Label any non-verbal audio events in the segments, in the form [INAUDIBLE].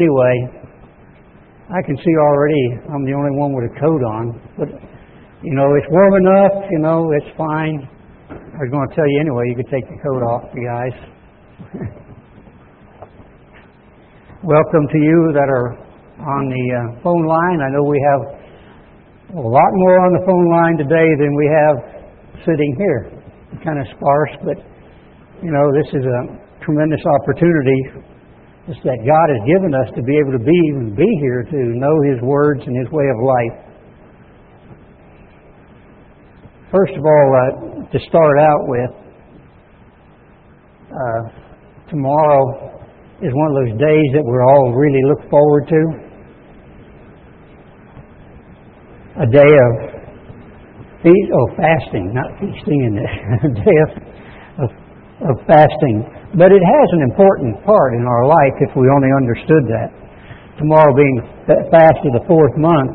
Anyway, I can see already I'm the only one with a coat on, but you know, it's warm enough, you know, it's fine. I was going to tell you anyway, you could take the coat off, you guys. [LAUGHS] Welcome to you that are on the uh, phone line. I know we have a lot more on the phone line today than we have sitting here. Kind of sparse, but you know, this is a tremendous opportunity it's that God has given us to be able to be even be here to know His words and His way of life. First of all, uh, to start out with, uh, tomorrow is one of those days that we're all really look forward to. A day of feast, oh, fasting, not feasting in this. [LAUGHS] a day of, of, of fasting but it has an important part in our life if we only understood that. Tomorrow being the fast of the fourth month,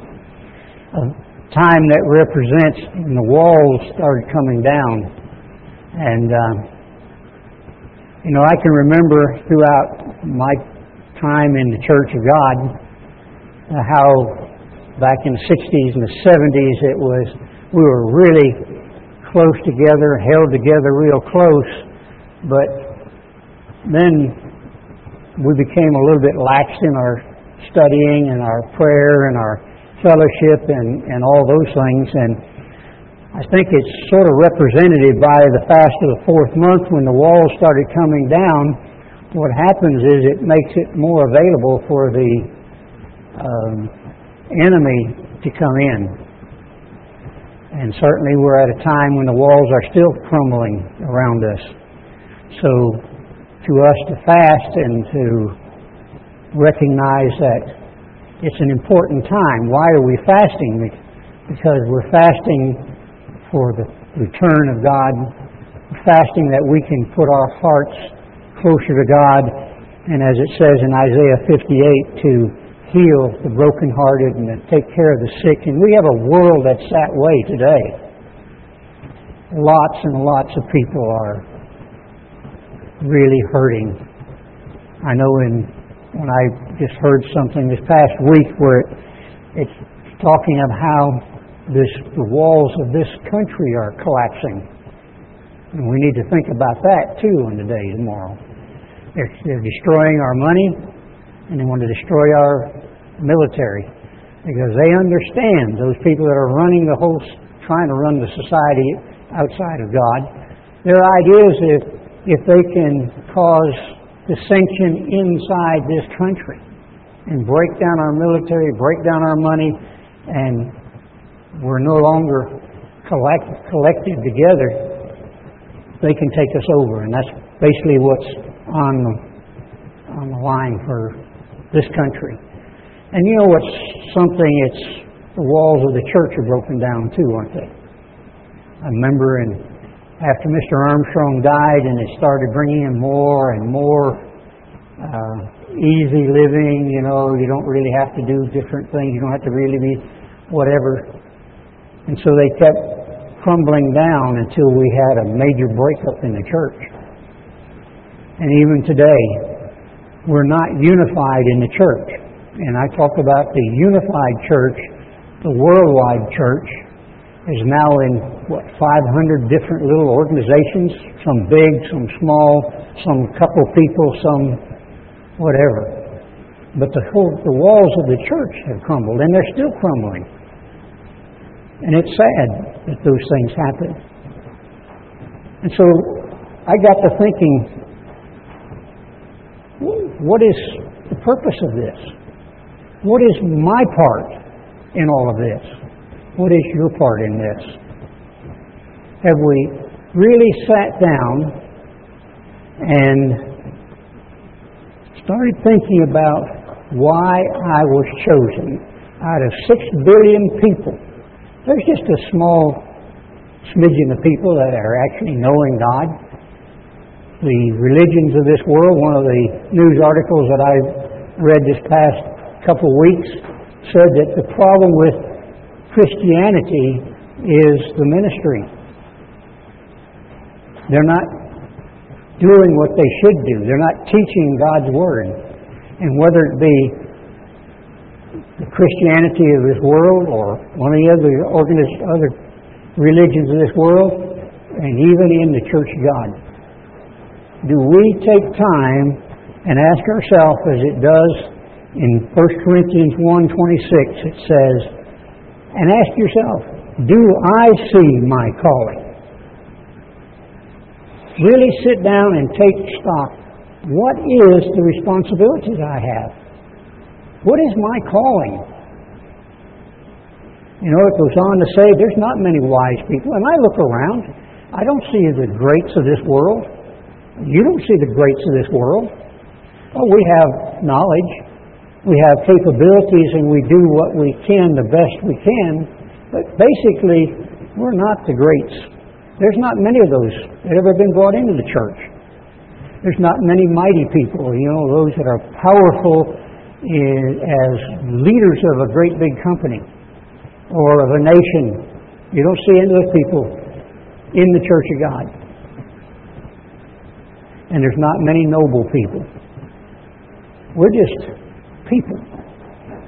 a time that represents when the walls started coming down. And, uh, you know, I can remember throughout my time in the Church of God uh, how back in the 60s and the 70s it was, we were really close together, held together real close, but then we became a little bit lax in our studying and our prayer and our fellowship and, and all those things. And I think it's sort of representative by the fast of the fourth month when the walls started coming down. What happens is it makes it more available for the um, enemy to come in. And certainly we're at a time when the walls are still crumbling around us. So to us to fast and to recognize that it's an important time. Why are we fasting? Because we're fasting for the return of God, fasting that we can put our hearts closer to God, and as it says in Isaiah 58, to heal the brokenhearted and to take care of the sick. And we have a world that's that way today. Lots and lots of people are really hurting. I know in when I just heard something this past week where it, it's talking of how this the walls of this country are collapsing. And we need to think about that too in the day tomorrow. They're, they're destroying our money and they want to destroy our military because they understand those people that are running the whole, trying to run the society outside of God. Their idea is if if they can cause dissension inside this country and break down our military, break down our money, and we're no longer collect, collected together, they can take us over. And that's basically what's on the, on the line for this country. And you know what's something, it's the walls of the church are broken down too, aren't they? I remember in after Mr. Armstrong died and it started bringing in more and more uh, easy living, you know, you don't really have to do different things, you don't have to really be whatever. And so they kept crumbling down until we had a major breakup in the church. And even today, we're not unified in the church. And I talk about the unified church, the worldwide church, is now in what 500 different little organizations, some big, some small, some couple people, some whatever. But the whole, the walls of the church have crumbled, and they're still crumbling. And it's sad that those things happen. And so I got to thinking, what is the purpose of this? What is my part in all of this? What is your part in this? Have we really sat down and started thinking about why I was chosen out of six billion people? There's just a small smidgen of people that are actually knowing God. The religions of this world, one of the news articles that I read this past couple of weeks said that the problem with Christianity is the ministry. They're not doing what they should do. They're not teaching God's Word. And whether it be the Christianity of this world or one of the other, other religions of this world, and even in the Church of God, do we take time and ask ourselves, as it does in 1 Corinthians 1.26, it says, and ask yourself, do I see my calling? Really sit down and take stock. What is the responsibilities I have? What is my calling? You know, it goes on to say there's not many wise people. And I look around, I don't see the greats of this world. You don't see the greats of this world. Oh, we have knowledge, we have capabilities, and we do what we can the best we can. But basically, we're not the greats. There's not many of those that ever been brought into the church. There's not many mighty people, you know, those that are powerful as leaders of a great big company or of a nation. You don't see any of those people in the church of God. And there's not many noble people. We're just people.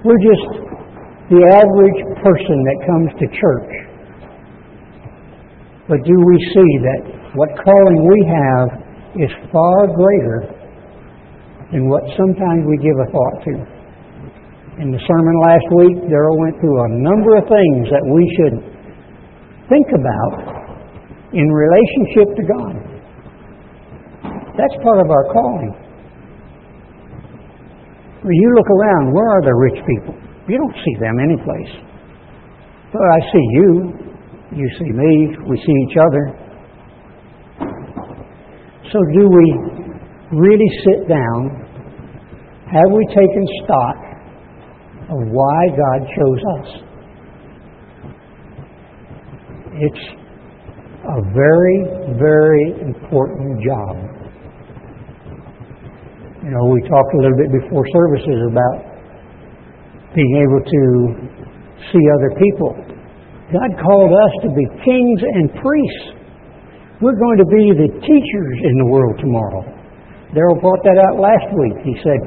We're just the average person that comes to church. But do we see that what calling we have is far greater than what sometimes we give a thought to? In the sermon last week, Daryl went through a number of things that we should think about in relationship to God. That's part of our calling. When you look around, where are the rich people? You don't see them anyplace. But I see you. You see me. We see each other. So, do we really sit down? Have we taken stock of why God chose us? It's a very, very important job. You know, we talked a little bit before services about being able to see other people. God called us to be kings and priests. We're going to be the teachers in the world tomorrow. Daryl brought that out last week. He said,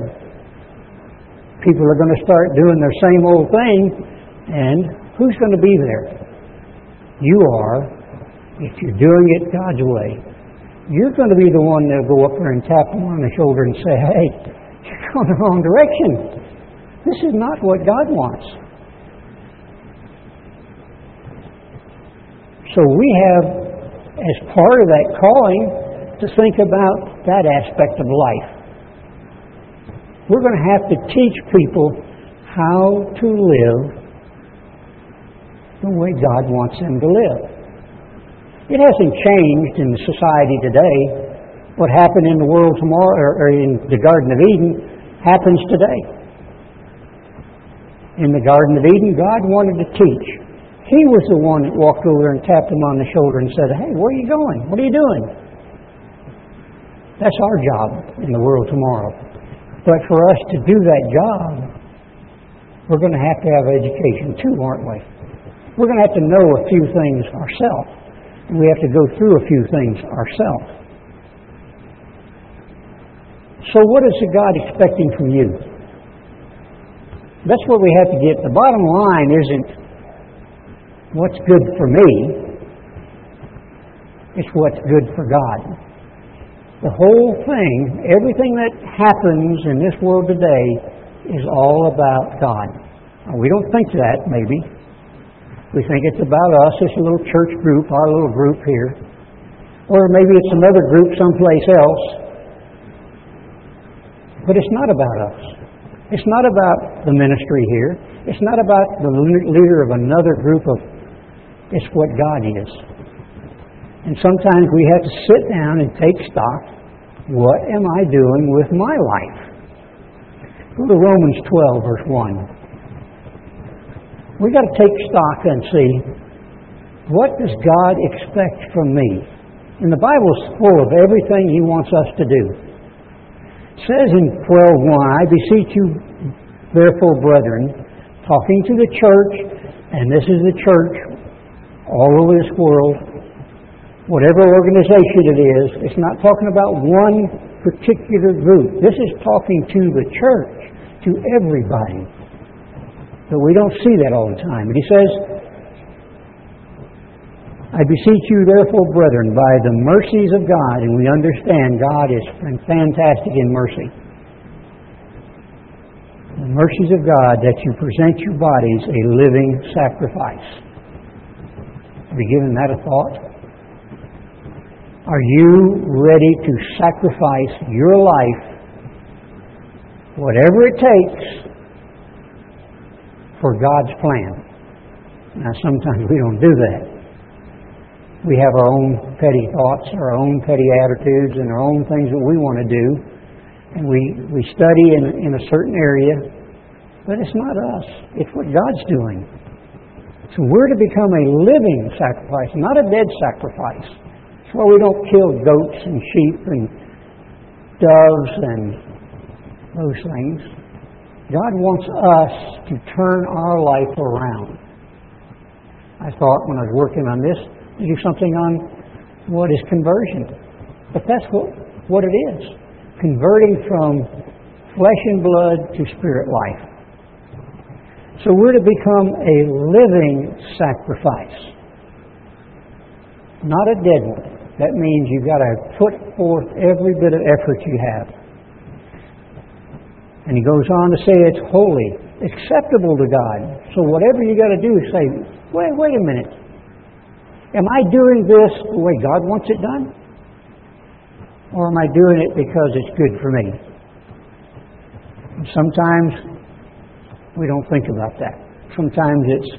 people are going to start doing their same old thing, and who's going to be there? You are, if you're doing it God's way you're going to be the one that'll go up there and tap them on the shoulder and say, hey, [LAUGHS] you're going the wrong direction. This is not what God wants. So we have, as part of that calling, to think about that aspect of life. We're going to have to teach people how to live the way God wants them to live. It hasn't changed in society today. What happened in the world tomorrow, or, in the Garden of Eden, happens today. In the Garden of Eden, God wanted to teach. He was the one that walked over and tapped him on the shoulder and said, Hey, where are you going? What are you doing? That's our job in the world tomorrow. But for us to do that job, we're going to have to have education too, aren't we? We're going to have to know a few things ourselves And we have to go through a few things ourselves. So, what is God expecting from you? That's what we have to get. The bottom line isn't what's good for me, it's what's good for God. The whole thing, everything that happens in this world today, is all about God. we don't think that, maybe, we think it's about us, this little church group, our little group here. Or maybe it's another group someplace else. But it's not about us. It's not about the ministry here. It's not about the leader of another group of. It's what God is. And sometimes we have to sit down and take stock. What am I doing with my life? Go to Romans 12, verse 1 we've got to take stock and see what does God expect from me? And the Bible's full of everything He wants us to do. It says in 12.1, I beseech you, therefore, brethren, talking to the church, and this is the church all over this world, whatever organization it is, it's not talking about one particular group. This is talking to the church, to everybody. But we don't see that all the time. But he says, I beseech you, therefore, brethren, by the mercies of God, and we understand God is fantastic in mercy. The mercies of God that you present your bodies a living sacrifice. Have you given that a thought? Are you ready to sacrifice your life, whatever it takes, for God's plan? Now, sometimes we don't do that. We have our own petty thoughts, our own petty attitudes, and our own things that we want to do. And we, we study in, in a certain area, but it's not us. It's what God's doing. So we're to become a living sacrifice, not a dead sacrifice. That's why we don't kill goats and sheep and doves and those things. God wants us to turn our life around. I thought when I was working on this, to do something on what is conversion. But that's what, what it is converting from flesh and blood to spirit life. So we're to become a living sacrifice, not a dead one. That means you've got to put forth every bit of effort you have. And he goes on to say it's holy, acceptable to God. So whatever you got to do say, wait, wait a minute. Am I doing this the way God wants it done? Or am I doing it because it's good for me? Sometimes we don't think about that. Sometimes it's,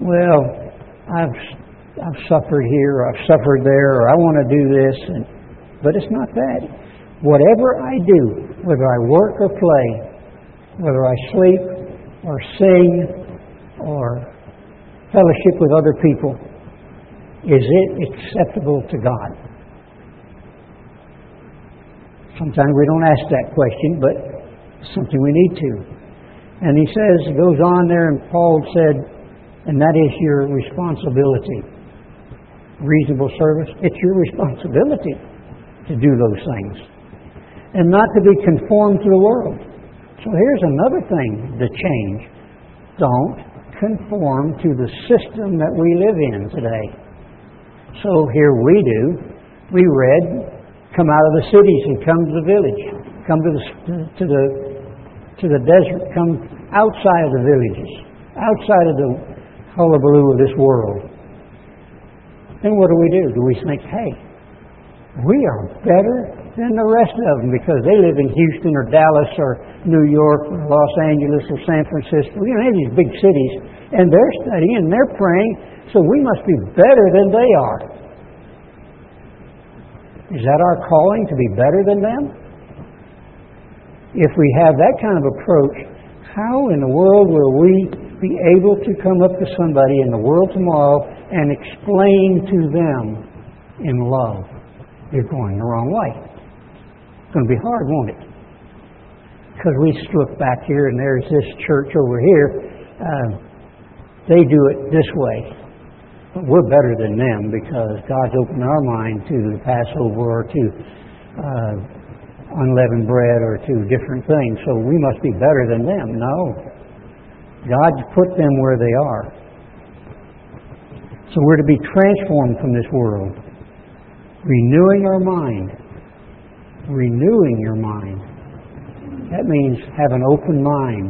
well, I've I've suffered here, I've suffered there, or I want to do this, and, but it's not that. Whatever I do, whether I work or play, whether I sleep or sing or fellowship with other people, is it acceptable to God? Sometimes we don't ask that question, but it's something we need to. And he says, goes on there, and Paul said, and that is your responsibility. Reasonable service, it's your responsibility to do those things. And not to be conformed to the world. So here's another thing to change. Don't conform to the system that we live in today. So here we do. We read, come out of the cities and come to the village. Come to the, to the, to the desert. Come outside of the villages. Outside of the hullabaloo of this world. Then what do we do? Do we think, hey, we are better than the rest of them because they live in Houston or Dallas or New York or Los Angeles or San Francisco. You know, they these big cities, and they're studying and they're praying, so we must be better than they are. Is that our calling to be better than them? If we have that kind of approach, how in the world will we be able to come up to somebody in the world tomorrow and explain to them in love? You're going the wrong way. It's going to be hard, won't it? Because we look back here and there's this church over here. Uh, they do it this way. But we're better than them because God's opened our mind to the Passover or to uh, unleavened bread or two different things. So we must be better than them. No. God's put them where they are. So we're to be transformed from this world. Renewing our mind. Renewing your mind. That means have an open mind,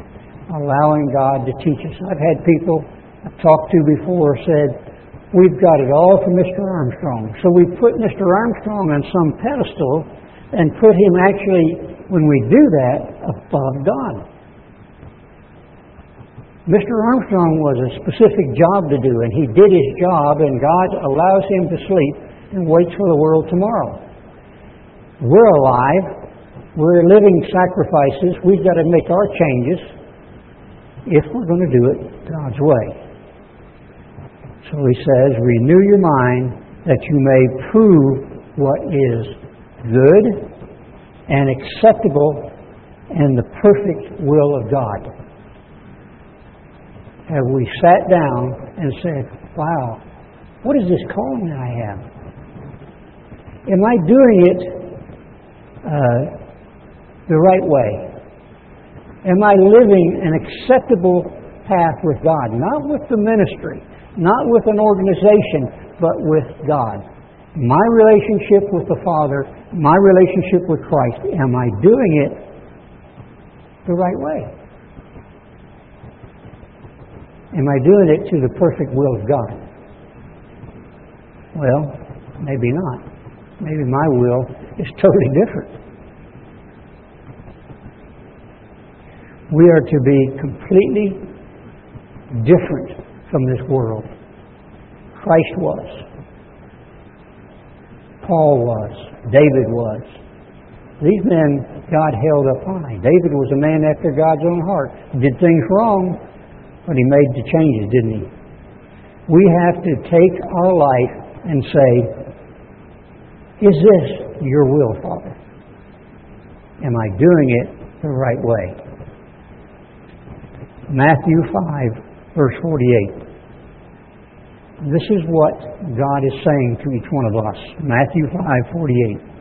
allowing God to teach us. I've had people I've talked to before said, We've got it all from Mr. Armstrong. So we put Mr. Armstrong on some pedestal and put him actually, when we do that, above God. Mr. Armstrong was a specific job to do, and he did his job, and God allows him to sleep and waits for the world tomorrow. We're alive. We're living sacrifices. We've got to make our changes if we're going to do it God's way. So he says, renew your mind that you may prove what is good and acceptable and the perfect will of God. Have we sat down and said, wow, what is this calling I have? Am I doing it uh, the right way? Am I living an acceptable path with God? Not with the ministry, not with an organization, but with God. My relationship with the Father, my relationship with Christ, am I doing it the right way? Am I doing it to the perfect will of God? Well, maybe not. Maybe my will is totally different. We are to be completely different from this world. Christ was. Paul was. David was. These men God held up high. David was a man after God's own heart. He did things wrong, but he made the changes, didn't he? We have to take our life and say, Is this your will, Father? Am I doing it the right way? Matthew 5, verse 48. This is what God is saying to each one of us. Matthew 5, 48.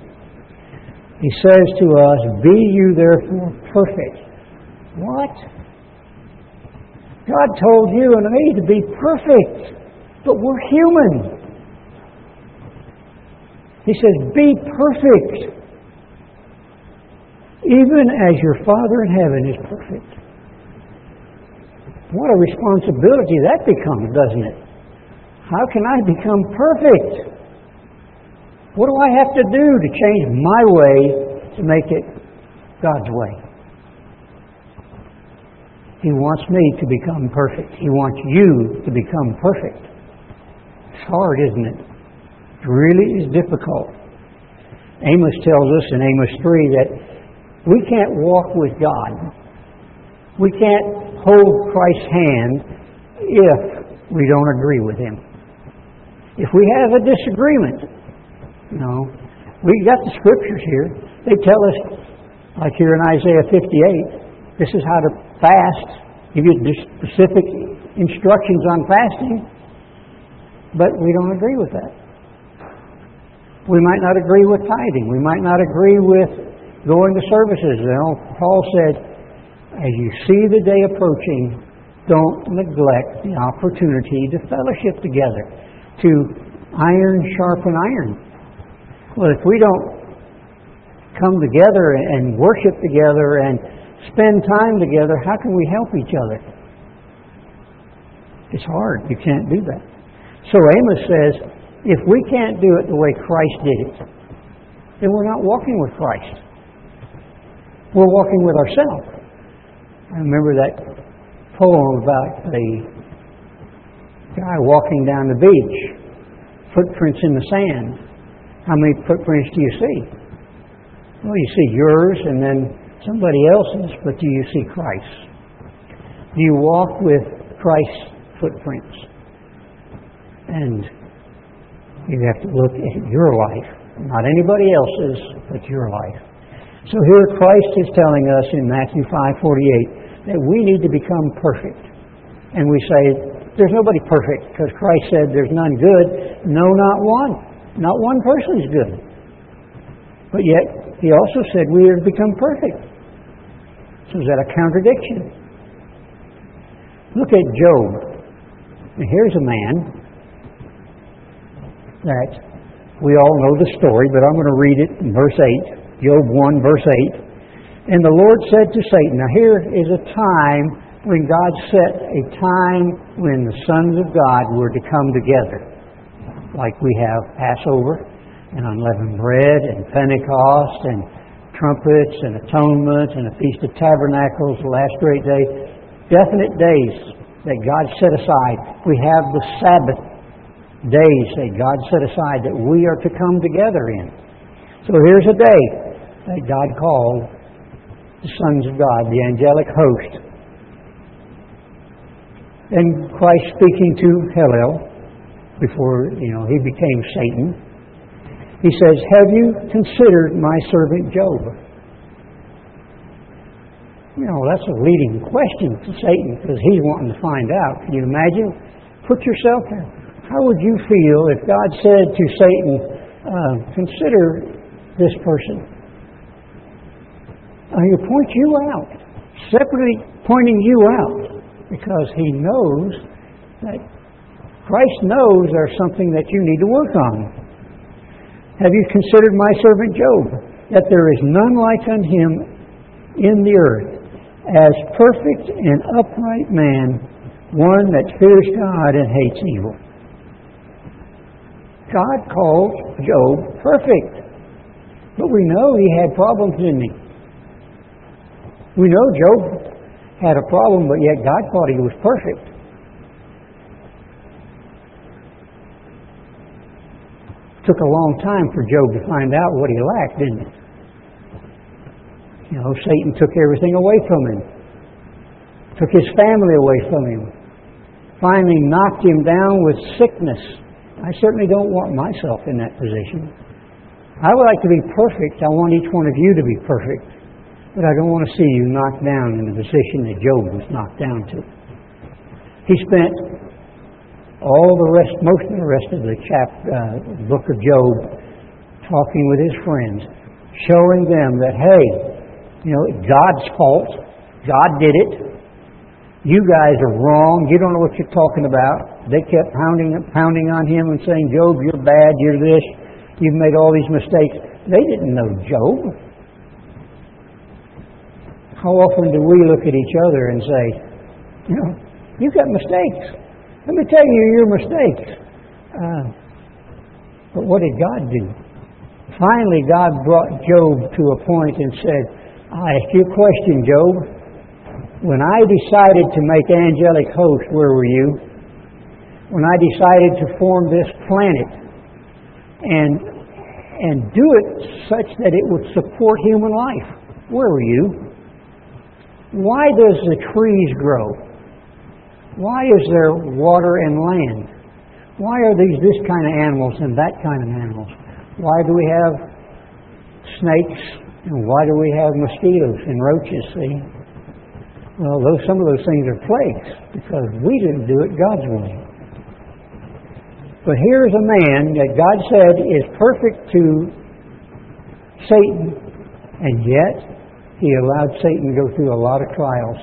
He says to us, Be you therefore perfect. What? God told you and me to be perfect, but we're human. He says, Be perfect, even as your Father in heaven is perfect. What a responsibility that becomes, doesn't it? How can I become perfect? What do I have to do to change my way to make it God's way? He wants me to become perfect. He wants you to become perfect. It's hard, isn't it? It really is difficult. Amos tells us in Amos 3 that we can't walk with God. We can't hold Christ's hand if we don't agree with Him. If we have a disagreement, you know, we got the scriptures here. They tell us, like here in Isaiah 58, this is how to fast, give you specific instructions on fasting, but we don't agree with that. We might not agree with tithing. We might not agree with going to services. Know, Paul said, as you see the day approaching, don't neglect the opportunity to fellowship together, to iron sharpen iron. Well, if we don't come together and worship together and spend time together, how can we help each other? It's hard. You can't do that. So Amos says, if we can't do it the way Christ did it, then we're not walking with Christ. We're walking with ourselves. I remember that poem about the guy walking down the beach, footprints in the sand. How many footprints do you see? Well, you see yours and then somebody else's, but do you see Christ? Do you walk with Christ's footprints? And you have to look at your life, not anybody else's, but your life. So here Christ is telling us in Matthew 5:48 that we need to become perfect. And we say there's nobody perfect because Christ said there's none good, no not one. Not one person is good. But yet he also said we are to become perfect. So is that a contradiction? Look at Job. And here's a man that we all know the story, but I'm going to read it in verse 8, Job 1, verse 8. And the Lord said to Satan, Now here is a time when God set a time when the sons of God were to come together, like we have Passover and unleavened bread and Pentecost and trumpets and atonement and a Feast of Tabernacles, the last great day. Definite days that God set aside. We have the Sabbath days that God set aside that we are to come together in. So here's a day that God called the sons of God, the angelic host. And Christ speaking to Helel before you know he became Satan, he says, "Have you considered my servant Job?" You know that's a leading question to Satan because he's wanting to find out. Can you imagine? Put yourself there. How would you feel if God said to Satan, uh, "Consider this person"? He'll point you out, separately pointing you out, because he knows that Christ knows there's something that you need to work on. Have you considered my servant Job, that there is none like unto him in the earth, as perfect and upright man, one that fears God and hates evil? God called Job perfect. But we know he had problems, didn't he? We know Job had a problem, but yet God thought he was perfect. Took a long time for Job to find out what he lacked, didn't it? You know, Satan took everything away from him, took his family away from him, finally knocked him down with sickness. I certainly don't want myself in that position. I would like to be perfect. I want each one of you to be perfect. But I don't want to see you knocked down in the position that Job was knocked down to. He spent all the rest, most of the rest of the chap, uh, book of Job, talking with his friends, showing them that hey, you know, God's fault. God did it. You guys are wrong. You don't know what you're talking about. They kept pounding, pounding on him and saying, Job, you're bad. You're this. You've made all these mistakes. They didn't know Job. How often do we look at each other and say, you know, you've got mistakes. Let me tell you your mistakes. Uh, but what did God do? Finally, God brought Job to a point and said, I ask you a question, Job. When I decided to make angelic host, where were you? When I decided to form this planet and and do it such that it would support human life, where were you? Why does the trees grow? Why is there water and land? Why are these this kind of animals and that kind of animals? Why do we have snakes and why do we have mosquitoes and roaches? See? Well, those, some of those things are plagues because we didn't do it God's way. But here's a man that God said is perfect to Satan, and yet he allowed Satan to go through a lot of trials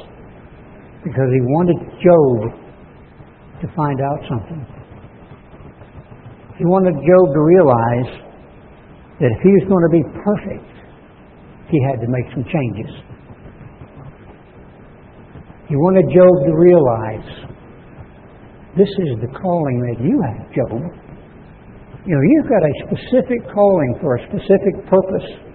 because he wanted Job to find out something. He wanted Job to realize that if he was going to be perfect, he had to make some changes. He wanted Job to realize this is the calling that you have, Job. You know, you've got a specific calling for a specific purpose.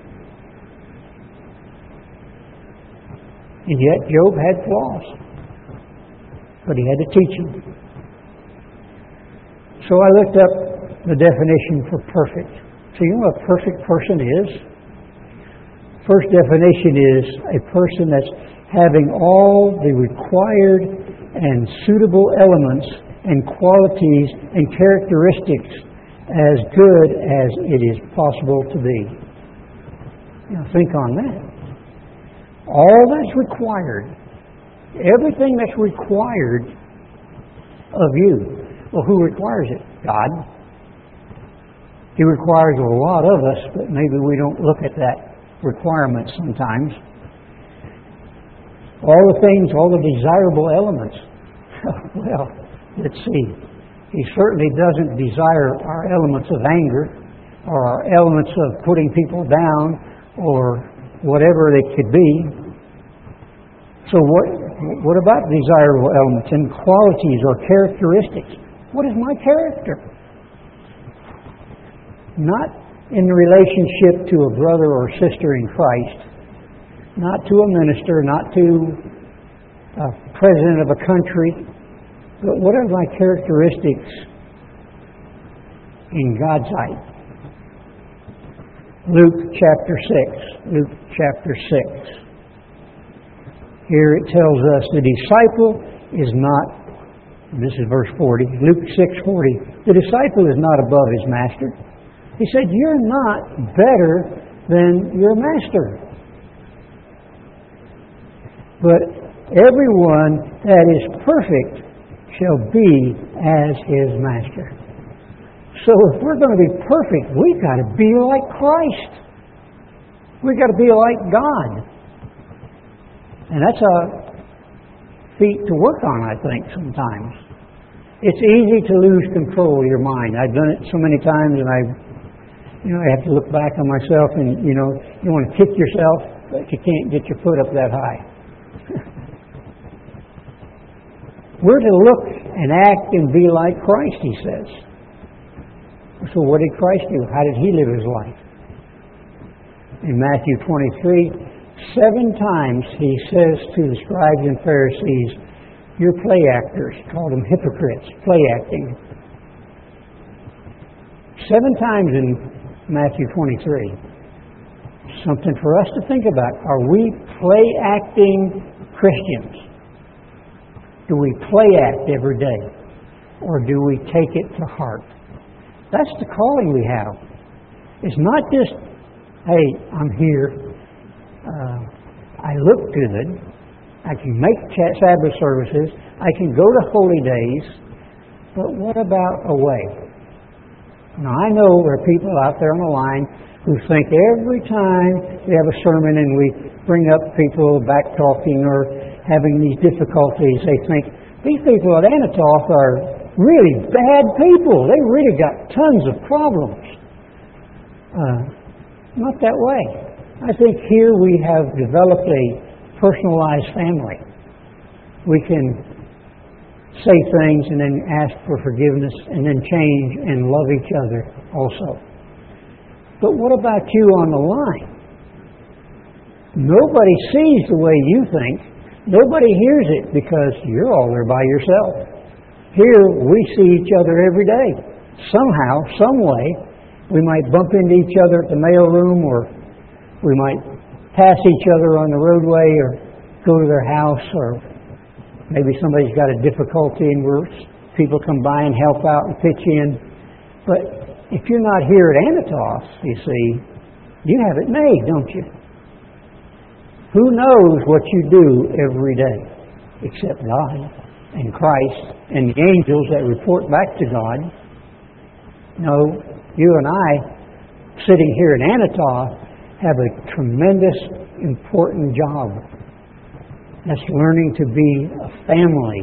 And yet, Job had flaws but he had to teach him. So I looked up the definition for perfect. So you know what a perfect person is? First definition is a person that's having all the required and suitable elements and qualities and characteristics as good as it is possible to be. Now think on that. All that's required everything that's required of you. Well, who requires it? God. He requires a lot of us, but maybe we don't look at that requirement sometimes. All the things, all the desirable elements. [LAUGHS] well, let's see. He certainly doesn't desire our elements of anger or our elements of putting people down or whatever they could be. So what, what about desirable elements and qualities or characteristics? What is my character? Not in relationship to a brother or sister in Christ, not to a minister, not to a president of a country, but what are my characteristics in God's sight? Luke chapter 6. Luke chapter 6. Here it tells us the disciple is not, this is verse 40, Luke 6 40, the disciple is not above his master. He said, You're not better than your master. But everyone that is perfect shall be as his master. So if we're going to be perfect, we've got to be like Christ. We've got to be like God. And that's a feat to work on, I think, sometimes. It's easy to lose control of your mind. I've done it so many times, and I, you know, I have to look back on myself, and you know, you want to kick yourself, but you can't get your foot up that high. [LAUGHS] We're to look and act and be like Christ, he says. So, what did Christ do? How did he live his life? In Matthew 23, seven times he says to the scribes and Pharisees, You're play actors. He called them hypocrites, play acting. Seven times in Matthew 23. Something for us to think about. Are we play acting Christians? Do we play act every day? Or do we take it to heart? That's the calling we have. It's not just, hey, I'm here. Uh, I look good. I can make Sabbath services. I can go to holy days. But what about away? Now, I know there are people out there on the line who think every time we have a sermon and we bring up people back talking or having these difficulties, they think these people at Anathoth are really bad people. They really got tons of problems. Uh, not that way. I think here we have developed a personalized family. We can say things and then ask for forgiveness and then change and love each other also. But what about you on the line? Nobody sees the way you think. Nobody hears it because you're all there by yourself. Here we see each other every day. Somehow, some way, we might bump into each other at the mail room or we might pass each other on the roadway or go to their house or maybe somebody's got a difficulty and we're, people come by and help out and pitch in. But if you're not here at Anathoth, you see, you have it made, don't you? Who knows what you do every day except God and Christ and the angels that report back to God? No, you and I, sitting here in Anathoth, have a tremendous, important job. That's learning to be a family.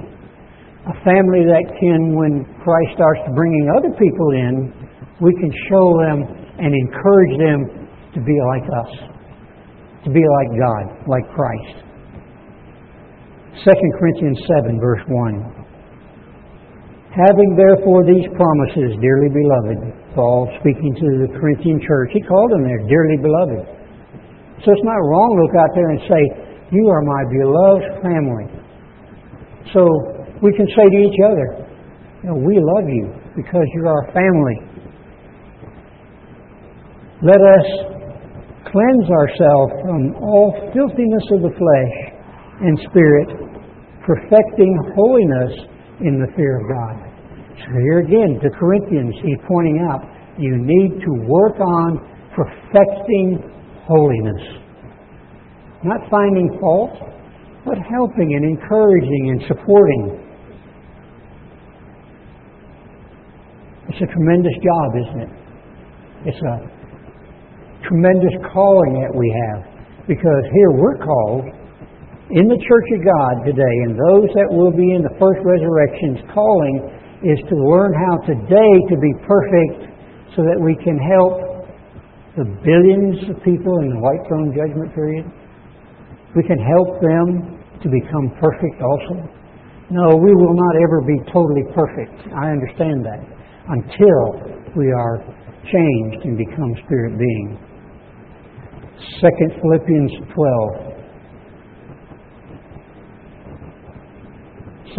A family that can, when Christ starts bringing other people in, we can show them and encourage them to be like us to be like God, like Christ. 2 Corinthians 7, verse 1. Having therefore these promises, dearly beloved, Paul speaking to the Corinthian church, he called them there, dearly beloved. So it's not wrong to look out there and say, You are my beloved family. So we can say to each other, you know, We love you because you're our family. Let us cleanse ourselves from all filthiness of the flesh and spirit, perfecting holiness in the fear of God. So here again, the Corinthians, he's pointing out, you need to work on perfecting holiness. Not finding fault, but helping and encouraging and supporting. It's a tremendous job, isn't it? It's a tremendous calling that we have. Because here we're called in the Church of God today, and those that will be in the first resurrection's calling is to learn how today to be perfect so that we can help the billions of people in the white throne judgment period. We can help them to become perfect also. No, we will not ever be totally perfect. I understand that. Until we are changed and become spirit beings. Second Philippians 12.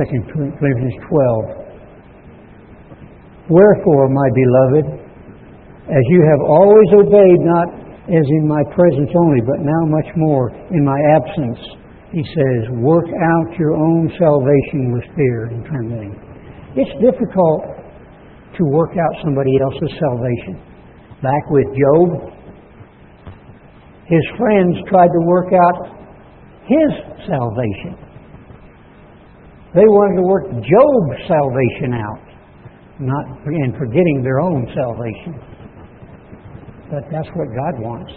Second Philippians 12. Wherefore, my beloved, as you have always obeyed, not as in my presence only, but now much more in my absence, he says, work out your own salvation with fear and trembling. It's difficult to work out somebody else's salvation. Back with Job, his friends tried to work out his salvation. They wanted to work Job's salvation out, not in forgetting their own salvation. But that's what God wants.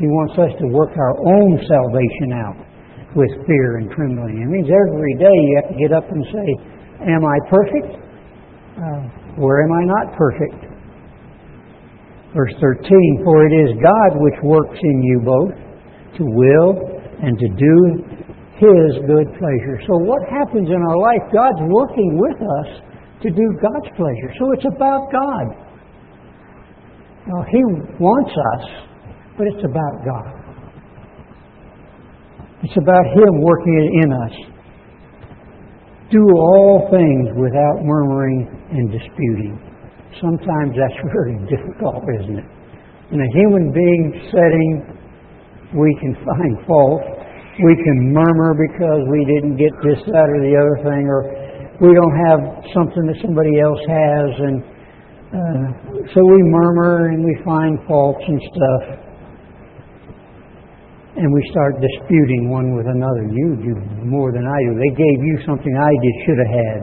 He wants us to work our own salvation out with fear and trembling. It means every day you have to get up and say, Am I perfect? Uh, or am I not perfect? Verse 13 For it is God which works in you both to will and to do His good pleasure. So, what happens in our life? God's working with us to do God's pleasure. So, it's about God. Now, He wants us, but it's about God. It's about Him working in us. Do all things without murmuring and disputing. Sometimes that's [LAUGHS] very difficult, isn't it? In a human being setting, we can find fault. We can murmur because we didn't get this, that, or the other thing, or we don't have something that somebody else has, and uh, so we murmur and we find faults and stuff, and we start disputing one with another. You do more than I do. They gave you something I did should have had.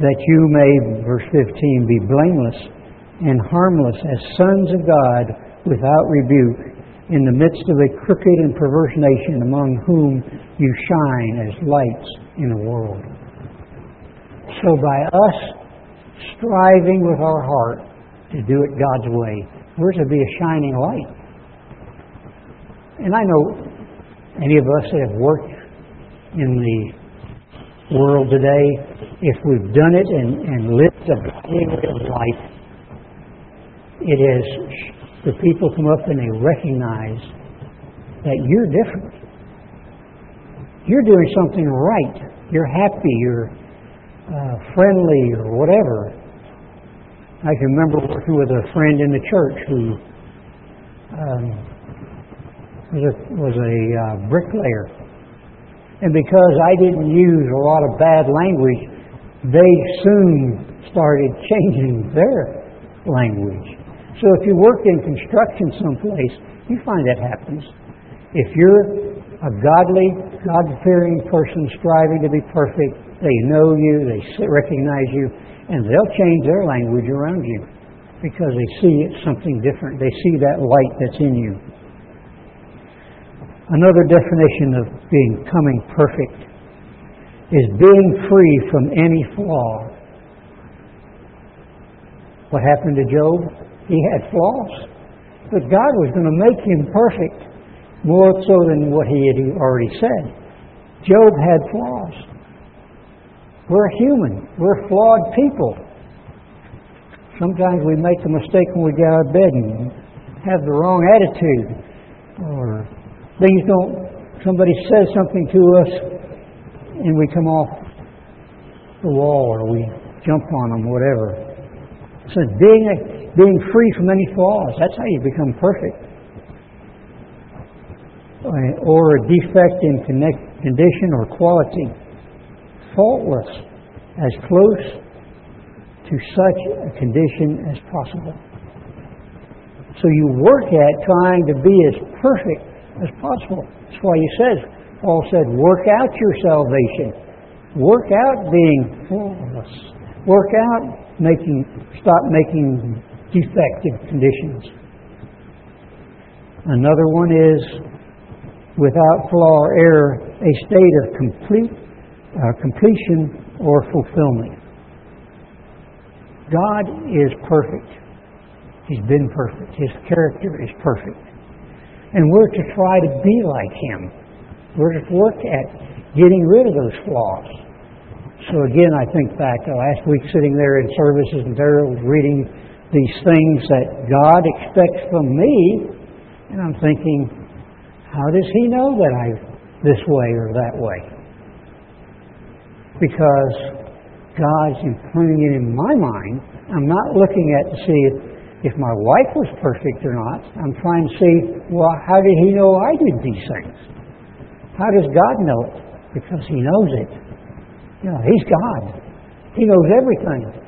That you may, verse 15, be blameless and harmless as sons of God without rebuke in the midst of a crooked and perverse nation among whom you shine as lights in the world. So by us striving with our heart to do it God's way, we're to be a shining light. And I know any of us that have worked in the world today, if we've done it and, and lived a way of life, it is the people come up and they recognize that you're different. You're doing something right. You're happy. You're uh, friendly or whatever. I can remember working with a friend in the church who um, was a, was a uh, bricklayer. And because I didn't use a lot of bad language, they soon started changing their language. So if you work in construction someplace, you find that happens. If you're a godly, God-fearing person striving to be perfect, they know you, they recognize you, and they'll change their language around you because they see something different. They see that light that's in you. Another definition of being coming perfect is being free from any flaw. What happened to Job? He had flaws. But God was going to make him perfect, more so than what he had already said. Job had flaws. We're human. We're flawed people. Sometimes we make a mistake when we get out of bed and have the wrong attitude. Or things don't, somebody says something to us and we come off the wall or we jump on them, whatever. So being a being free from any flaws. That's how you become perfect. Or a defect in connect, condition or quality. Faultless, as close to such a condition as possible. So you work at trying to be as perfect as possible. That's why he says, Paul said, work out your salvation. Work out being faultless. Work out making, stop making defective conditions. Another one is without flaw or error, a state of complete uh, completion or fulfillment. God is perfect. He's been perfect. His character is perfect. And we're to try to be like Him. We're to work at getting rid of those flaws. So again, I think back to last week sitting there in services and Daryl was reading these things that God expects from me, and I'm thinking, how does He know that I'm this way or that way? Because God's imprinting it in my mind. I'm not looking at to see if, if my wife was perfect or not. I'm trying to see, well, how did He know I did these things? How does God know it? Because He knows it. You know, He's God. He knows everything.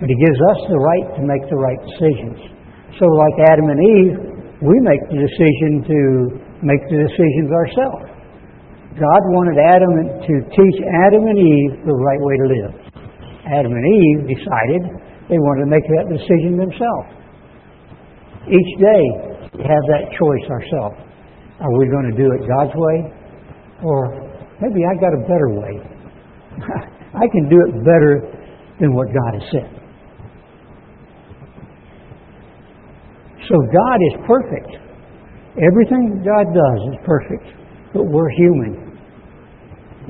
But He gives us the right to make the right decisions. So, like Adam and Eve, we make the decision to make the decisions ourselves. God wanted Adam to teach Adam and Eve the right way to live. Adam and Eve decided they wanted to make that decision themselves. Each day, we have that choice ourselves. Are we going to do it God's way? Or maybe I got a better way. [LAUGHS] I can do it better than what God has said. So God is perfect. Everything God does is perfect. But we're human.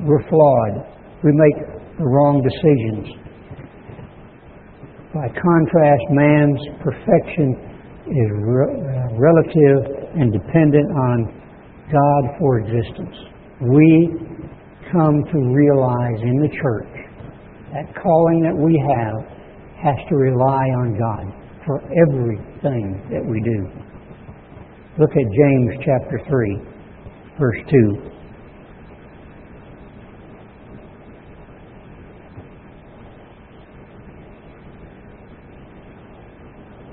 We're flawed. We make the wrong decisions. By contrast, man's perfection is re- uh, relative and dependent on God for existence. We come to realize in the church that calling that we have has to rely on God for everything that we do. Look at James chapter 3, verse 2.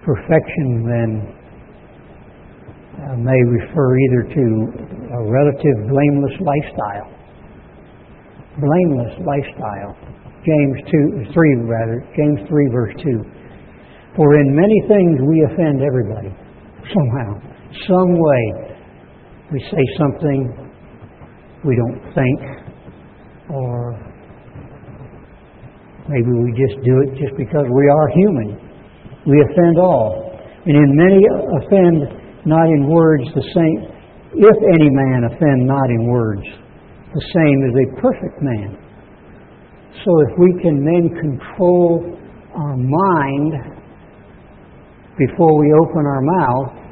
Perfection then uh, may refer either to a relative blameless lifestyle. Blameless lifestyle. James 2, 3 rather, James 3 verse 2. For in many things we offend everybody, somehow, some way. We say something we don't think, or maybe we just do it just because we are human. We offend all. And in many offend not in words the same, if any man offend not in words, the same as a perfect man. So if we can then control our mind before we open our mouth,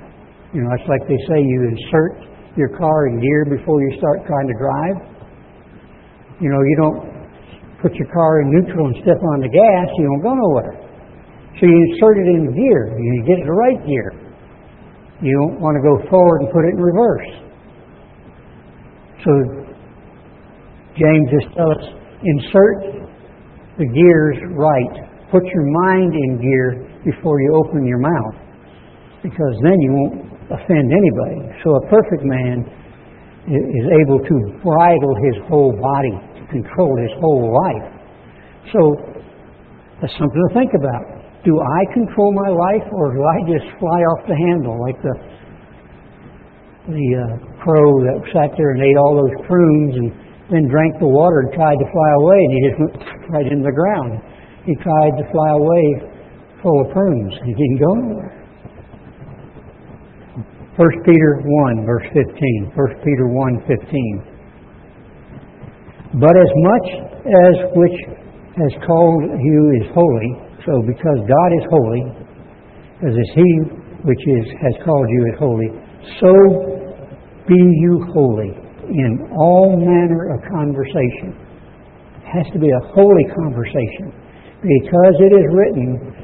you know, it's like they say you insert your car in gear before you start trying to drive. You know, you don't put your car in neutral and step on the gas, you don't go nowhere. So you insert it in gear. You get it the right gear. You don't want to go forward and put it in reverse. So James just tells us insert the gears right. Put your mind in gear before you open your mouth. Because then you won't offend anybody. So a perfect man is able to bridle his whole body, to control his whole life. So that's something to think about do I control my life or do I just fly off the handle like the the uh, crow that sat there and ate all those prunes and then drank the water and tried to fly away and he just went [LAUGHS] right into the ground. He tried to fly away full of prunes. He didn't go anywhere. 1 Peter 1, verse 15. 1 Peter 1, 15. But as much as which has called you is holy, so because God is holy, as is He which is has called you is holy, so be you holy in all manner of conversation. It has to be a holy conversation. Because it is written,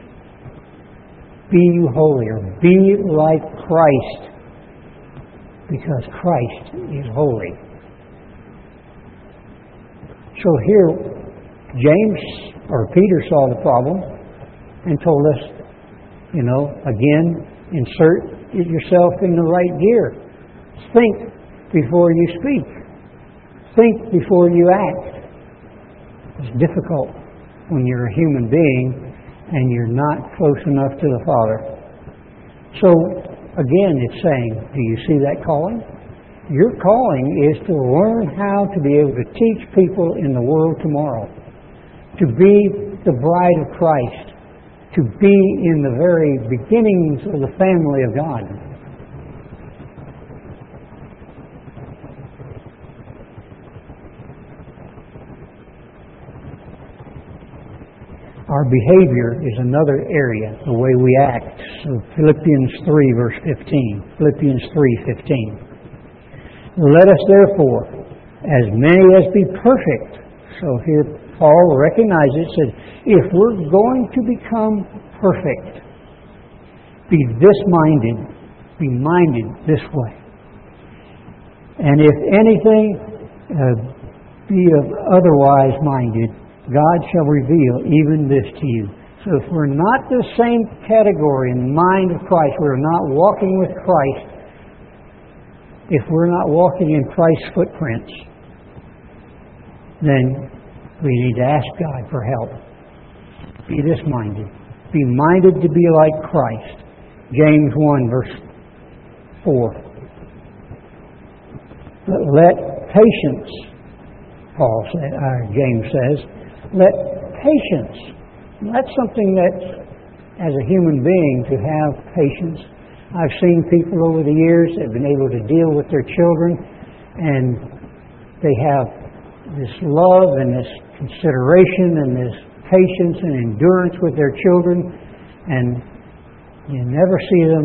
be holy, or be like Christ, because Christ is holy. So here, James or Peter saw the problem and told us, you know, again, insert yourself in the right gear. Think before you speak. Think before you act. It's difficult when you're a human being and you're not close enough to the Father. So, again, it's saying, do you see that calling? Your calling is to learn how to be able to teach people in the world tomorrow, to be the bride of Christ, to be in the very beginnings of the family of God. Our behavior is another area, the way we act. So Philippians 3 verse 15. Philippians 3:15. Let us therefore, as many as be perfect. So here Paul recognizes that if we're going to become perfect, be this minded, be minded this way. And if anything uh, be of otherwise minded, God shall reveal even this to you. So if we're not the same category in mind of Christ, we're not walking with Christ, if we're not walking in Christ's footprints, then we need to ask God for help. Be this minded. Be minded to be like Christ. James 1, verse 4. But let patience, Paul said, uh, James says, let patience. That's something that, as a human being, to have patience. I've seen people over the years that have been able to deal with their children, and they have this love and this consideration and this patience and endurance with their children, and you never see them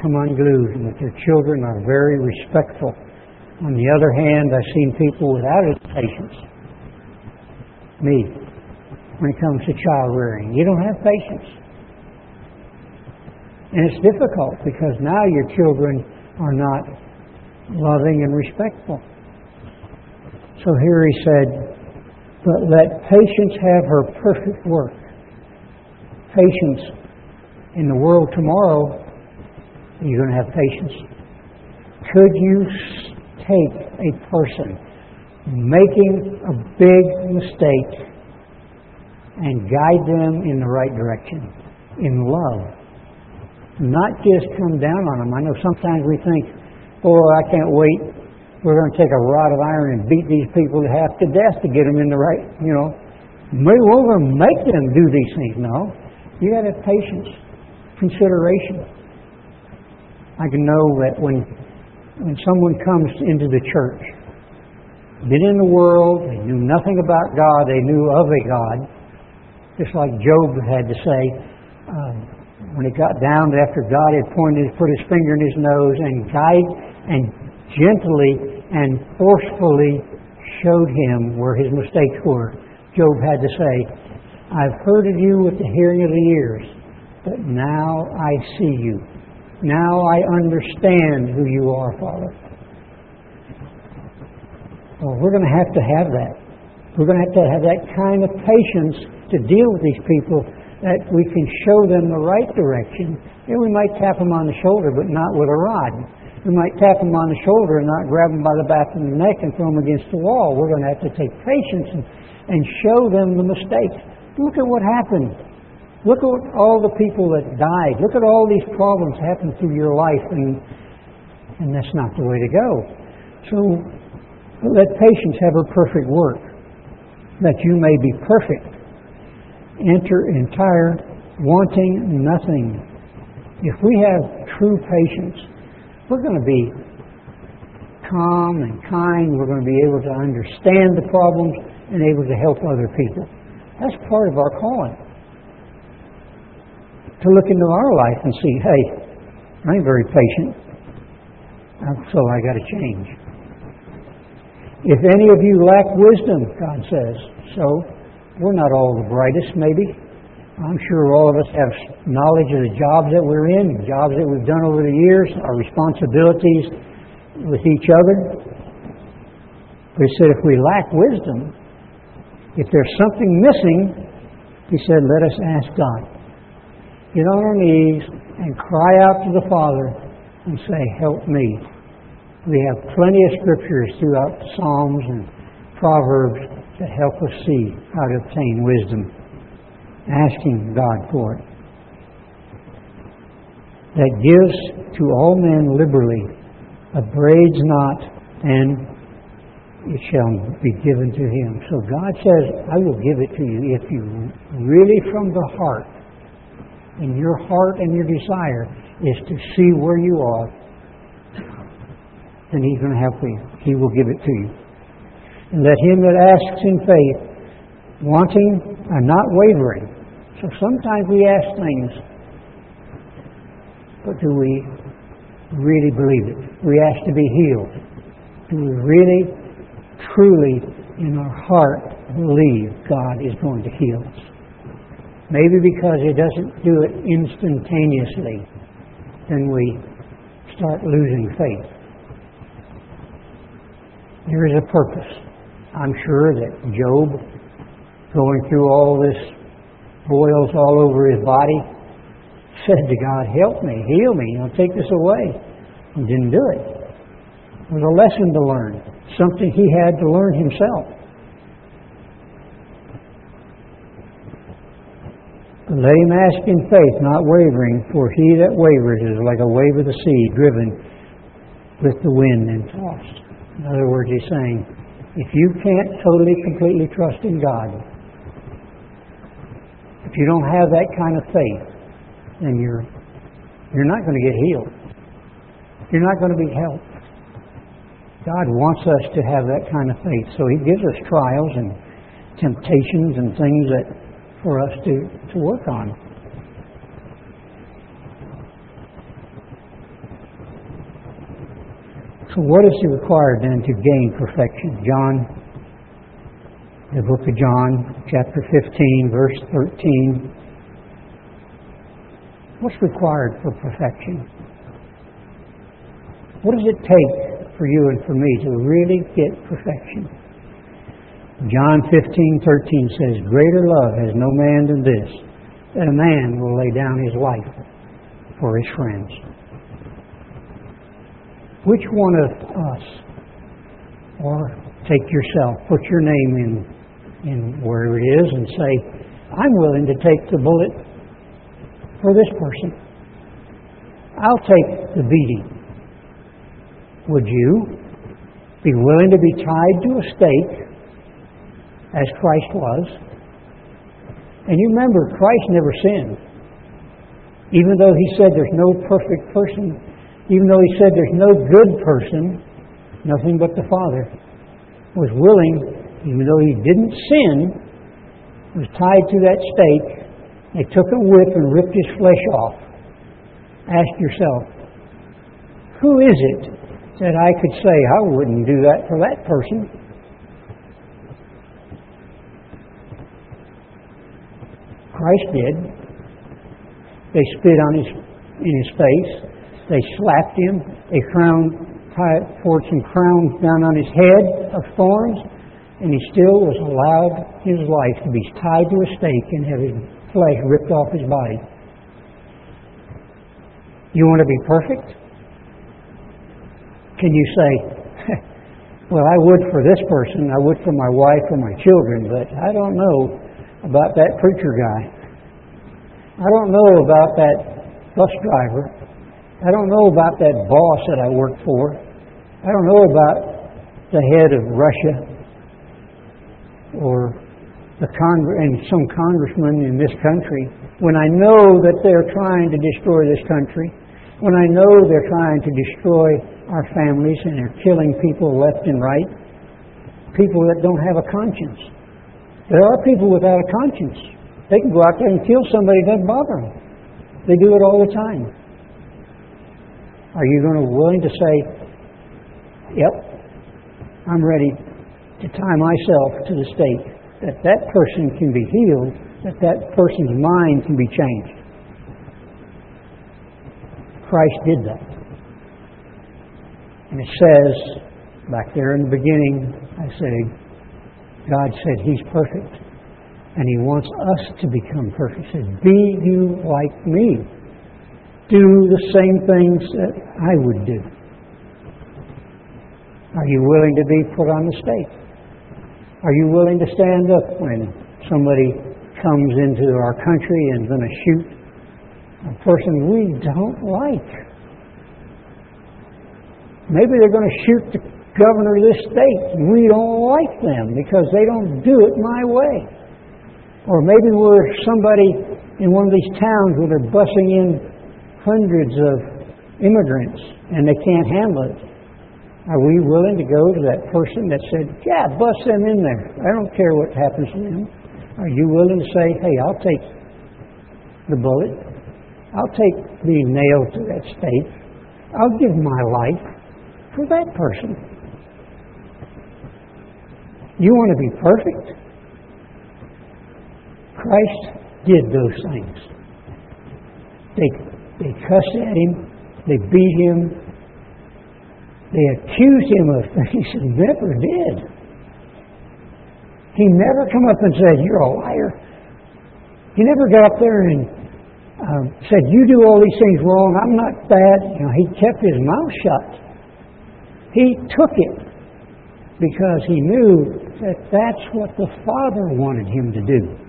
come unglued, and that their children are very respectful. On the other hand, I've seen people without patience. Me, when it comes to child rearing, you don't have patience. And it's difficult because now your children are not loving and respectful. So here he said, but let patience have her perfect work. Patience. In the world tomorrow, you're going to have patience. Could you take a person making a big mistake and guide them in the right direction in love? Not just come down on them. I know sometimes we think, oh, I can't wait we're going to take a rod of iron and beat these people to half to death to get them in the right, you know. Maybe we're going to make them do these things. No. You got to have patience, consideration. I can know that when when someone comes into the church, been in the world, they knew nothing about God, they knew of a God, just like Job had to say, um, when he got down after God had pointed, put his finger in his nose and guide and gently and forcefully showed him where his mistakes were. Job had to say, I've heard of you with the hearing of the ears, but now I see you. Now I understand who you are, Father. Well, we're going to have to have that. We're going to have to have that kind of patience to deal with these people that we can show them the right direction. And we might tap them on the shoulder, but not with a rod. We might tap them on the shoulder and not grab them by the back of the neck and throw them against the wall. We're going to have to take patience and, and show them the mistakes. Look at what happened. Look at all the people that died. Look at all these problems happen through your life, and, and that's not the way to go. So let patience have her perfect work, that you may be perfect. Enter entire, wanting nothing. If we have true patience, we're going to be calm and kind. We're going to be able to understand the problems and able to help other people. That's part of our calling. To look into our life and see, hey, I ain't very patient, so I got to change. If any of you lack wisdom, God says, so we're not all the brightest, maybe. I'm sure all of us have knowledge of the jobs that we're in, jobs that we've done over the years, our responsibilities with each other. But he said, if we lack wisdom, if there's something missing, he said, let us ask God. Get on our knees and cry out to the Father and say, Help me. We have plenty of scriptures throughout the Psalms and Proverbs that help us see how to obtain wisdom asking God for it. That gives to all men liberally, upbraids not, and it shall be given to him. So God says, I will give it to you if you really from the heart, in your heart and your desire is to see where you are, then He's going to help you. He will give it to you. And let him that asks in faith, wanting and not wavering, so sometimes we ask things, but do we really believe it? We ask to be healed. Do we really, truly, in our heart, believe God is going to heal us? Maybe because He doesn't do it instantaneously, then we start losing faith. There is a purpose. I'm sure that Job, going through all this boils all over his body, said to God, Help me, heal me, you know, take this away. And didn't do it. It was a lesson to learn, something he had to learn himself. Let him ask in faith, not wavering, for he that wavers is like a wave of the sea driven with the wind and tossed. In other words, he's saying, if you can't totally, completely trust in God, if you don't have that kind of faith, then you're you're not going to get healed. You're not going to be helped. God wants us to have that kind of faith. So He gives us trials and temptations and things that for us to, to work on. So what is required then to gain perfection? John, the book of John, chapter 15, verse 13. What's required for perfection? What does it take for you and for me to really get perfection? John 15:13 says, "Greater love has no man than this, that a man will lay down his life for his friends." Which one of us, or take yourself, put your name in, in wherever it is, and say, "I'm willing to take the bullet for this person. I'll take the beating." Would you be willing to be tied to a stake as Christ was? And you remember, Christ never sinned. Even though he said there's no perfect person, even though he said there's no good person, nothing but the Father, was willing, even though he didn't sin, was tied to that stake. They took a whip and ripped his flesh off. Ask yourself, who is it that I could say, I wouldn't do that for that person. Christ did. They spit on his in his face. They slapped him. They crowned poured some crowns down on his head of thorns, and he still was allowed his life to be tied to a stake and have his flesh ripped off his body. You want to be perfect? Can you say, [LAUGHS] well, I would for this person, I would for my wife or my children, but I don't know about that preacher guy. I don't know about that bus driver. I don't know about that boss that I work for. I don't know about the head of Russia or the Congre- and some congressman in this country when I know that they're trying to destroy this country, when I know they're trying to destroy our families and they're killing people left and right. People that don't have a conscience. There are people without a conscience. They can go out there and kill somebody, it doesn't bother them. They do it all the time. Are you going to willing to say, Yep, I'm ready to tie myself to the stake that that person can be healed, that that person's mind can be changed? Christ did that. And it says, back there in the beginning, I say, God said He's perfect. And He wants us to become perfect. He says, Be you like me. Do the same things that I would do. Are you willing to be put on the stake? Are you willing to stand up when somebody comes into our country and is going to shoot a person we don't like? Maybe they're going to shoot the governor of this state. We don't like them because they don't do it my way. Or maybe we're somebody in one of these towns where they're busing in hundreds of immigrants and they can't handle it. Are we willing to go to that person that said, Yeah, bust them in there. I don't care what happens to them. Are you willing to say, Hey, I'll take the bullet. I'll take being nailed to that stake. I'll give my life for that person. You want to be perfect? Christ did those things. They, they cussed at him, they beat him, they accused him of things [LAUGHS] he never did. He never come up and said, You're a liar. He never got up there and um, said, You do all these things wrong. I'm not bad. You know, he kept his mouth shut. He took it because he knew that that's what the Father wanted him to do.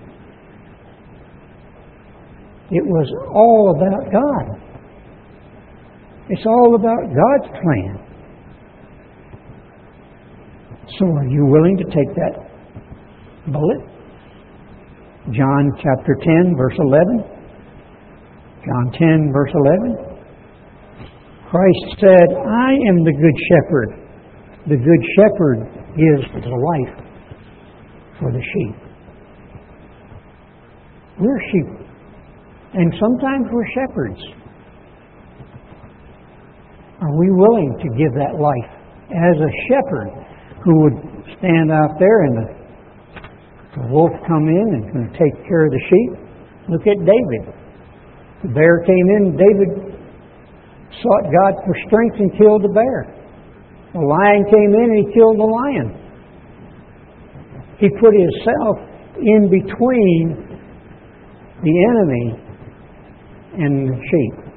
It was all about God. It's all about God's plan. So are you willing to take that bullet? John chapter 10, verse 11. John 10, verse 11. Christ said, I am the good shepherd. The good shepherd gives the life for the sheep. We're sheep. And sometimes we're shepherds. Are we willing to give that life as a shepherd who would stand out there and the, the wolf come in and take care of the sheep? Look at David. The bear came in, David sought God for strength and killed the bear. The lion came in and he killed the lion. He put himself in between the enemy and sheep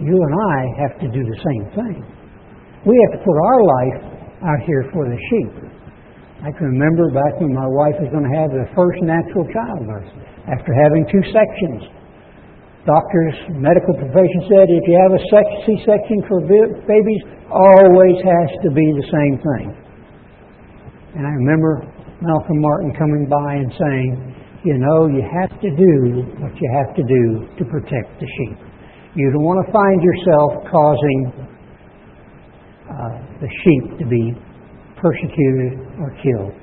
you and I have to do the same thing. We have to put our life out here for the sheep. I can remember back when my wife was going to have the first natural childbirth after having two sections. Doctors, medical profession said if you have a C-section for babies, always has to be the same thing. And I remember Malcolm Martin coming by and saying, you know, you have to do what you have to do to protect the sheep. You don't want to find yourself causing uh, the sheep to be persecuted or killed.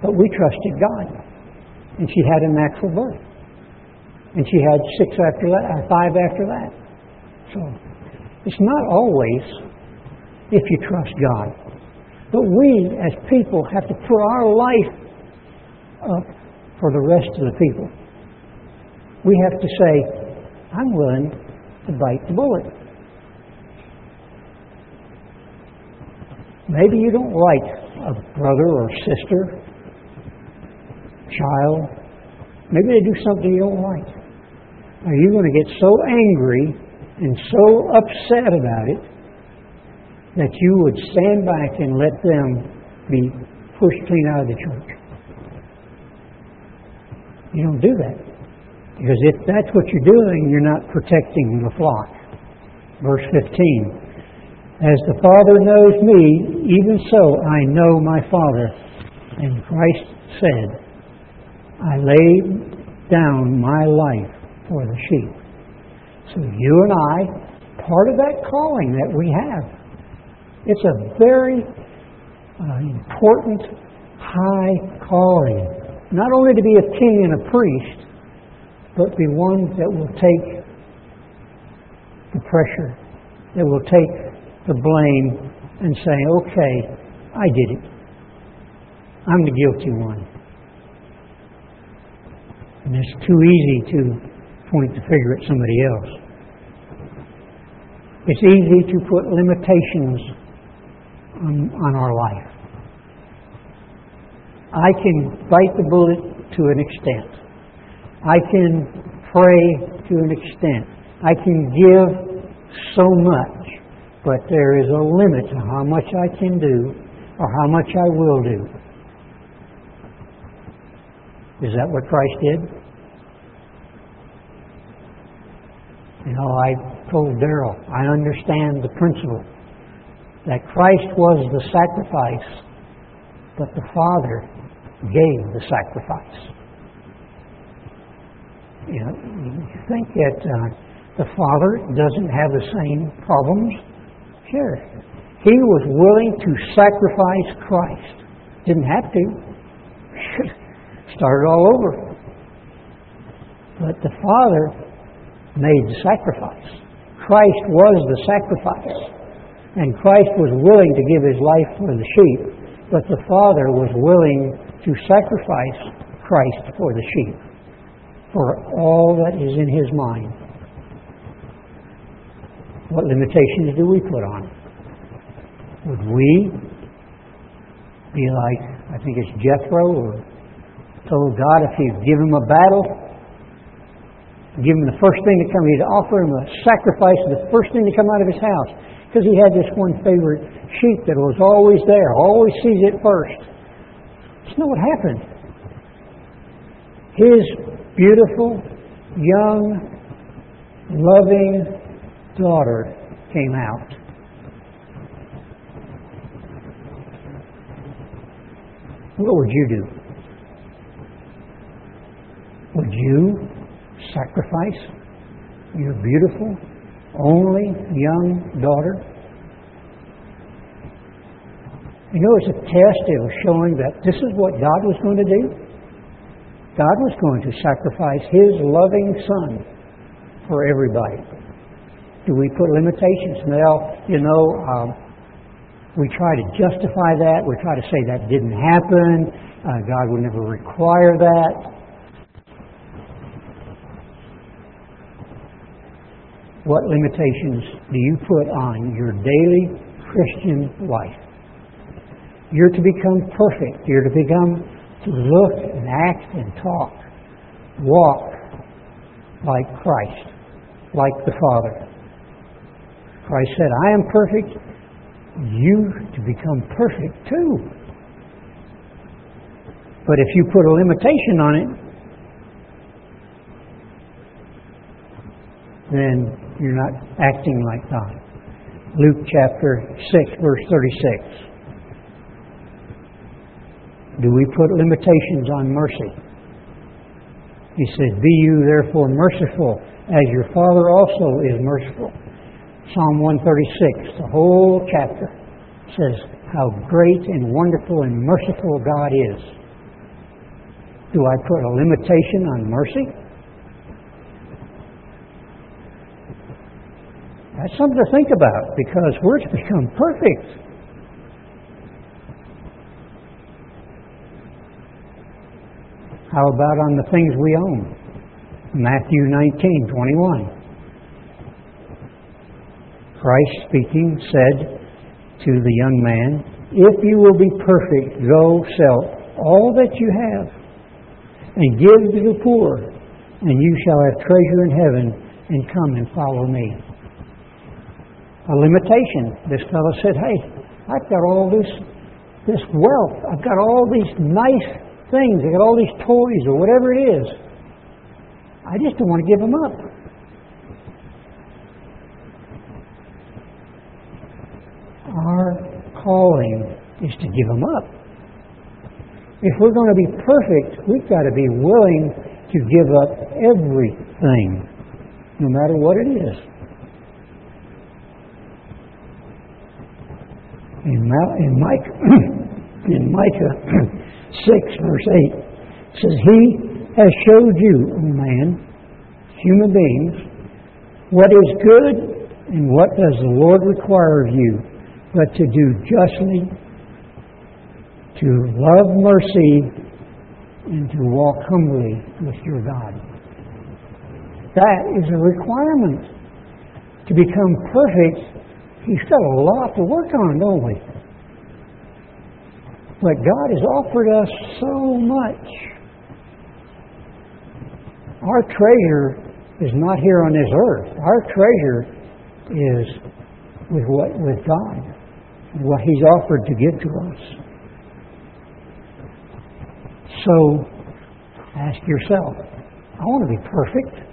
But we trusted God. And she had a natural birth. And she had six after that, or five after that. So it's not always if you trust God. But we, as people, have to put our life up for the rest of the people. We have to say, I'm willing to bite the bullet. Maybe you don't like a brother or sister, child. Maybe they do something you don't like. Are you going to get so angry and so upset about it that you would stand back and let them be pushed clean out of the church? You don't do that. Because if that's what you're doing, you're not protecting the flock. Verse 15 As the Father knows me, even so I know my Father. And Christ said, I laid down my life for the sheep. So you and I, part of that calling that we have, it's a very uh, important, high calling. Not only to be a king and a priest, but be one that will take the pressure, that will take the blame and say, okay, I did it. I'm the guilty one. And it's too easy to point the finger at somebody else. It's easy to put limitations on, on our life. I can bite the bullet to an extent. I can pray to an extent. I can give so much, but there is a limit to how much I can do or how much I will do. Is that what Christ did? You know, I told Daryl, I understand the principle that Christ was the sacrifice, but the Father gave the sacrifice. You know, you think that uh, the Father doesn't have the same problems? Sure. He was willing to sacrifice Christ. Didn't have to. [LAUGHS] Started all over. But the Father made the sacrifice. Christ was the sacrifice. And Christ was willing to give his life for the sheep, but the Father was willing to sacrifice Christ for the sheep for all that is in his mind. What limitations do we put on it? Would we be like, I think it's Jethro, or told God if he'd give him a battle, give him the first thing to come, he'd offer him a sacrifice, the first thing to come out of his house. Because he had this one favorite sheep that was always there, always sees it first. You know what happened? His beautiful young, loving daughter came out. What would you do? Would you sacrifice your beautiful, only young daughter? You know, it's a test. Was showing that this is what God was going to do. God was going to sacrifice His loving Son for everybody. Do we put limitations? Now, you know, um, we try to justify that. We try to say that didn't happen. Uh, God would never require that. What limitations do you put on your daily Christian life? You're to become perfect. You're to become to look and act and talk, walk like Christ, like the Father. Christ said, I am perfect, you to become perfect too. But if you put a limitation on it, then you're not acting like God. Luke chapter 6, verse 36. Do we put limitations on mercy? He says, Be you therefore merciful, as your Father also is merciful. Psalm 136, the whole chapter, says how great and wonderful and merciful God is. Do I put a limitation on mercy? That's something to think about because we're to become perfect. How about on the things we own? Matthew 19, 21. Christ speaking said to the young man, If you will be perfect, go sell all that you have and give to the poor, and you shall have treasure in heaven, and come and follow me. A limitation. This fellow said, Hey, I've got all this this wealth. I've got all these nice things. they've got all these toys or whatever it is. I just don't want to give them up. our calling is to give them up. If we're going to be perfect, we've got to be willing to give up everything, no matter what it is. In, [CLEARS THROAT] in Micah, in [CLEARS THROAT] Micah 6, verse 8, it says, He has showed you, O man, human beings, what is good and what does the Lord require of you but to do justly, to love mercy, and to walk humbly with your God. That is a requirement. To become perfect, He's got a lot to work on, don't we? But God has offered us so much. Our treasure is not here on this earth. Our treasure is with what with God what He's offered to give to us. So, ask yourself, I want to be perfect.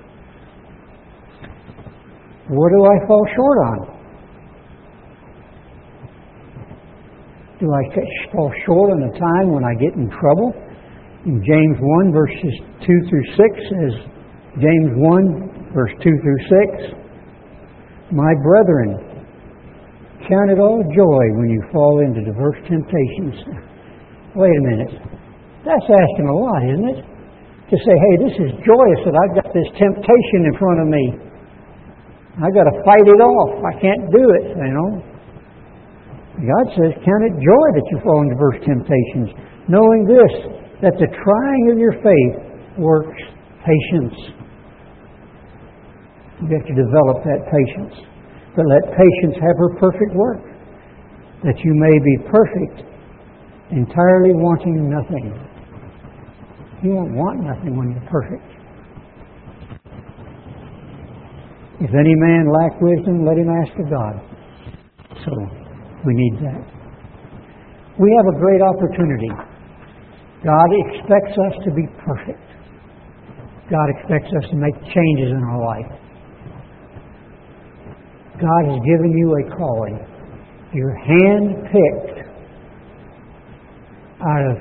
What do I fall short on? Do I fall short in the time when I get in trouble? In James 1, verses 2 through 6 says, James 1, verse 2 through 6, My brethren, Count it all joy when you fall into diverse temptations. Wait a minute. That's asking a lot, isn't it? To say, hey, this is joyous that I've got this temptation in front of me. I've got to fight it off. I can't do it, you know. God says, count it joy that you fall into diverse temptations, knowing this, that the trying of your faith works patience. You have to develop that patience. But let patience have her perfect work, that you may be perfect, entirely wanting nothing. You won't want nothing when you're perfect. If any man lack wisdom, let him ask of God. So, we need that. We have a great opportunity. God expects us to be perfect. God expects us to make changes in our life. God has given you a calling. You're hand-picked out of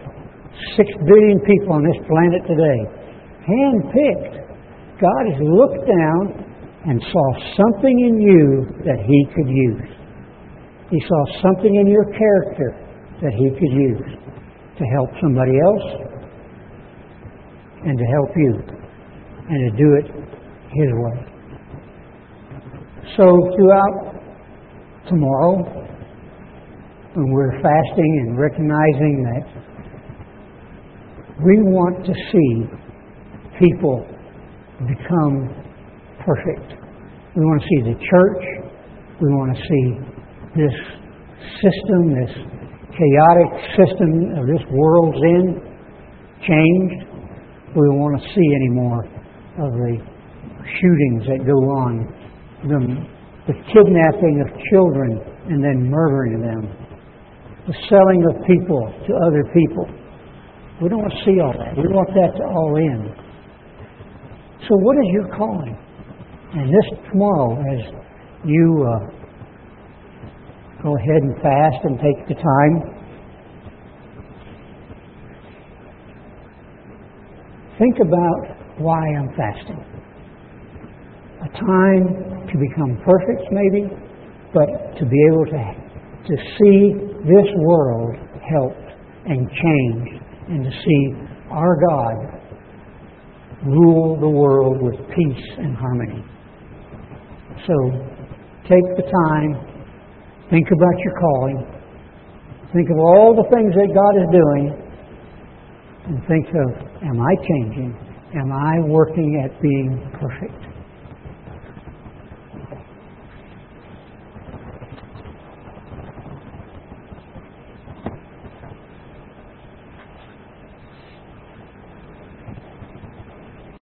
six billion people on this planet today. Hand-picked. God has looked down and saw something in you that He could use. He saw something in your character that He could use to help somebody else and to help you and to do it His way. So throughout tomorrow, when we're fasting and recognizing that we want to see people become perfect. We want to see the church. We want to see this system, this chaotic system of this world's in changed. We don't want to see any more of the shootings that go on, the, the kidnapping of children and then murdering them, the selling of people to other people. We don't want to see all that. We want that to all end. So, what is your calling? And this tomorrow, as you uh, go ahead and fast and take the time, think about why I'm fasting. A time to become perfect, maybe, but to be able to, to see this world helped and changed, and to see our God rule the world with peace and harmony. So take the time, think about your calling, think of all the things that God is doing, and think of, am I changing? Am I working at being perfect?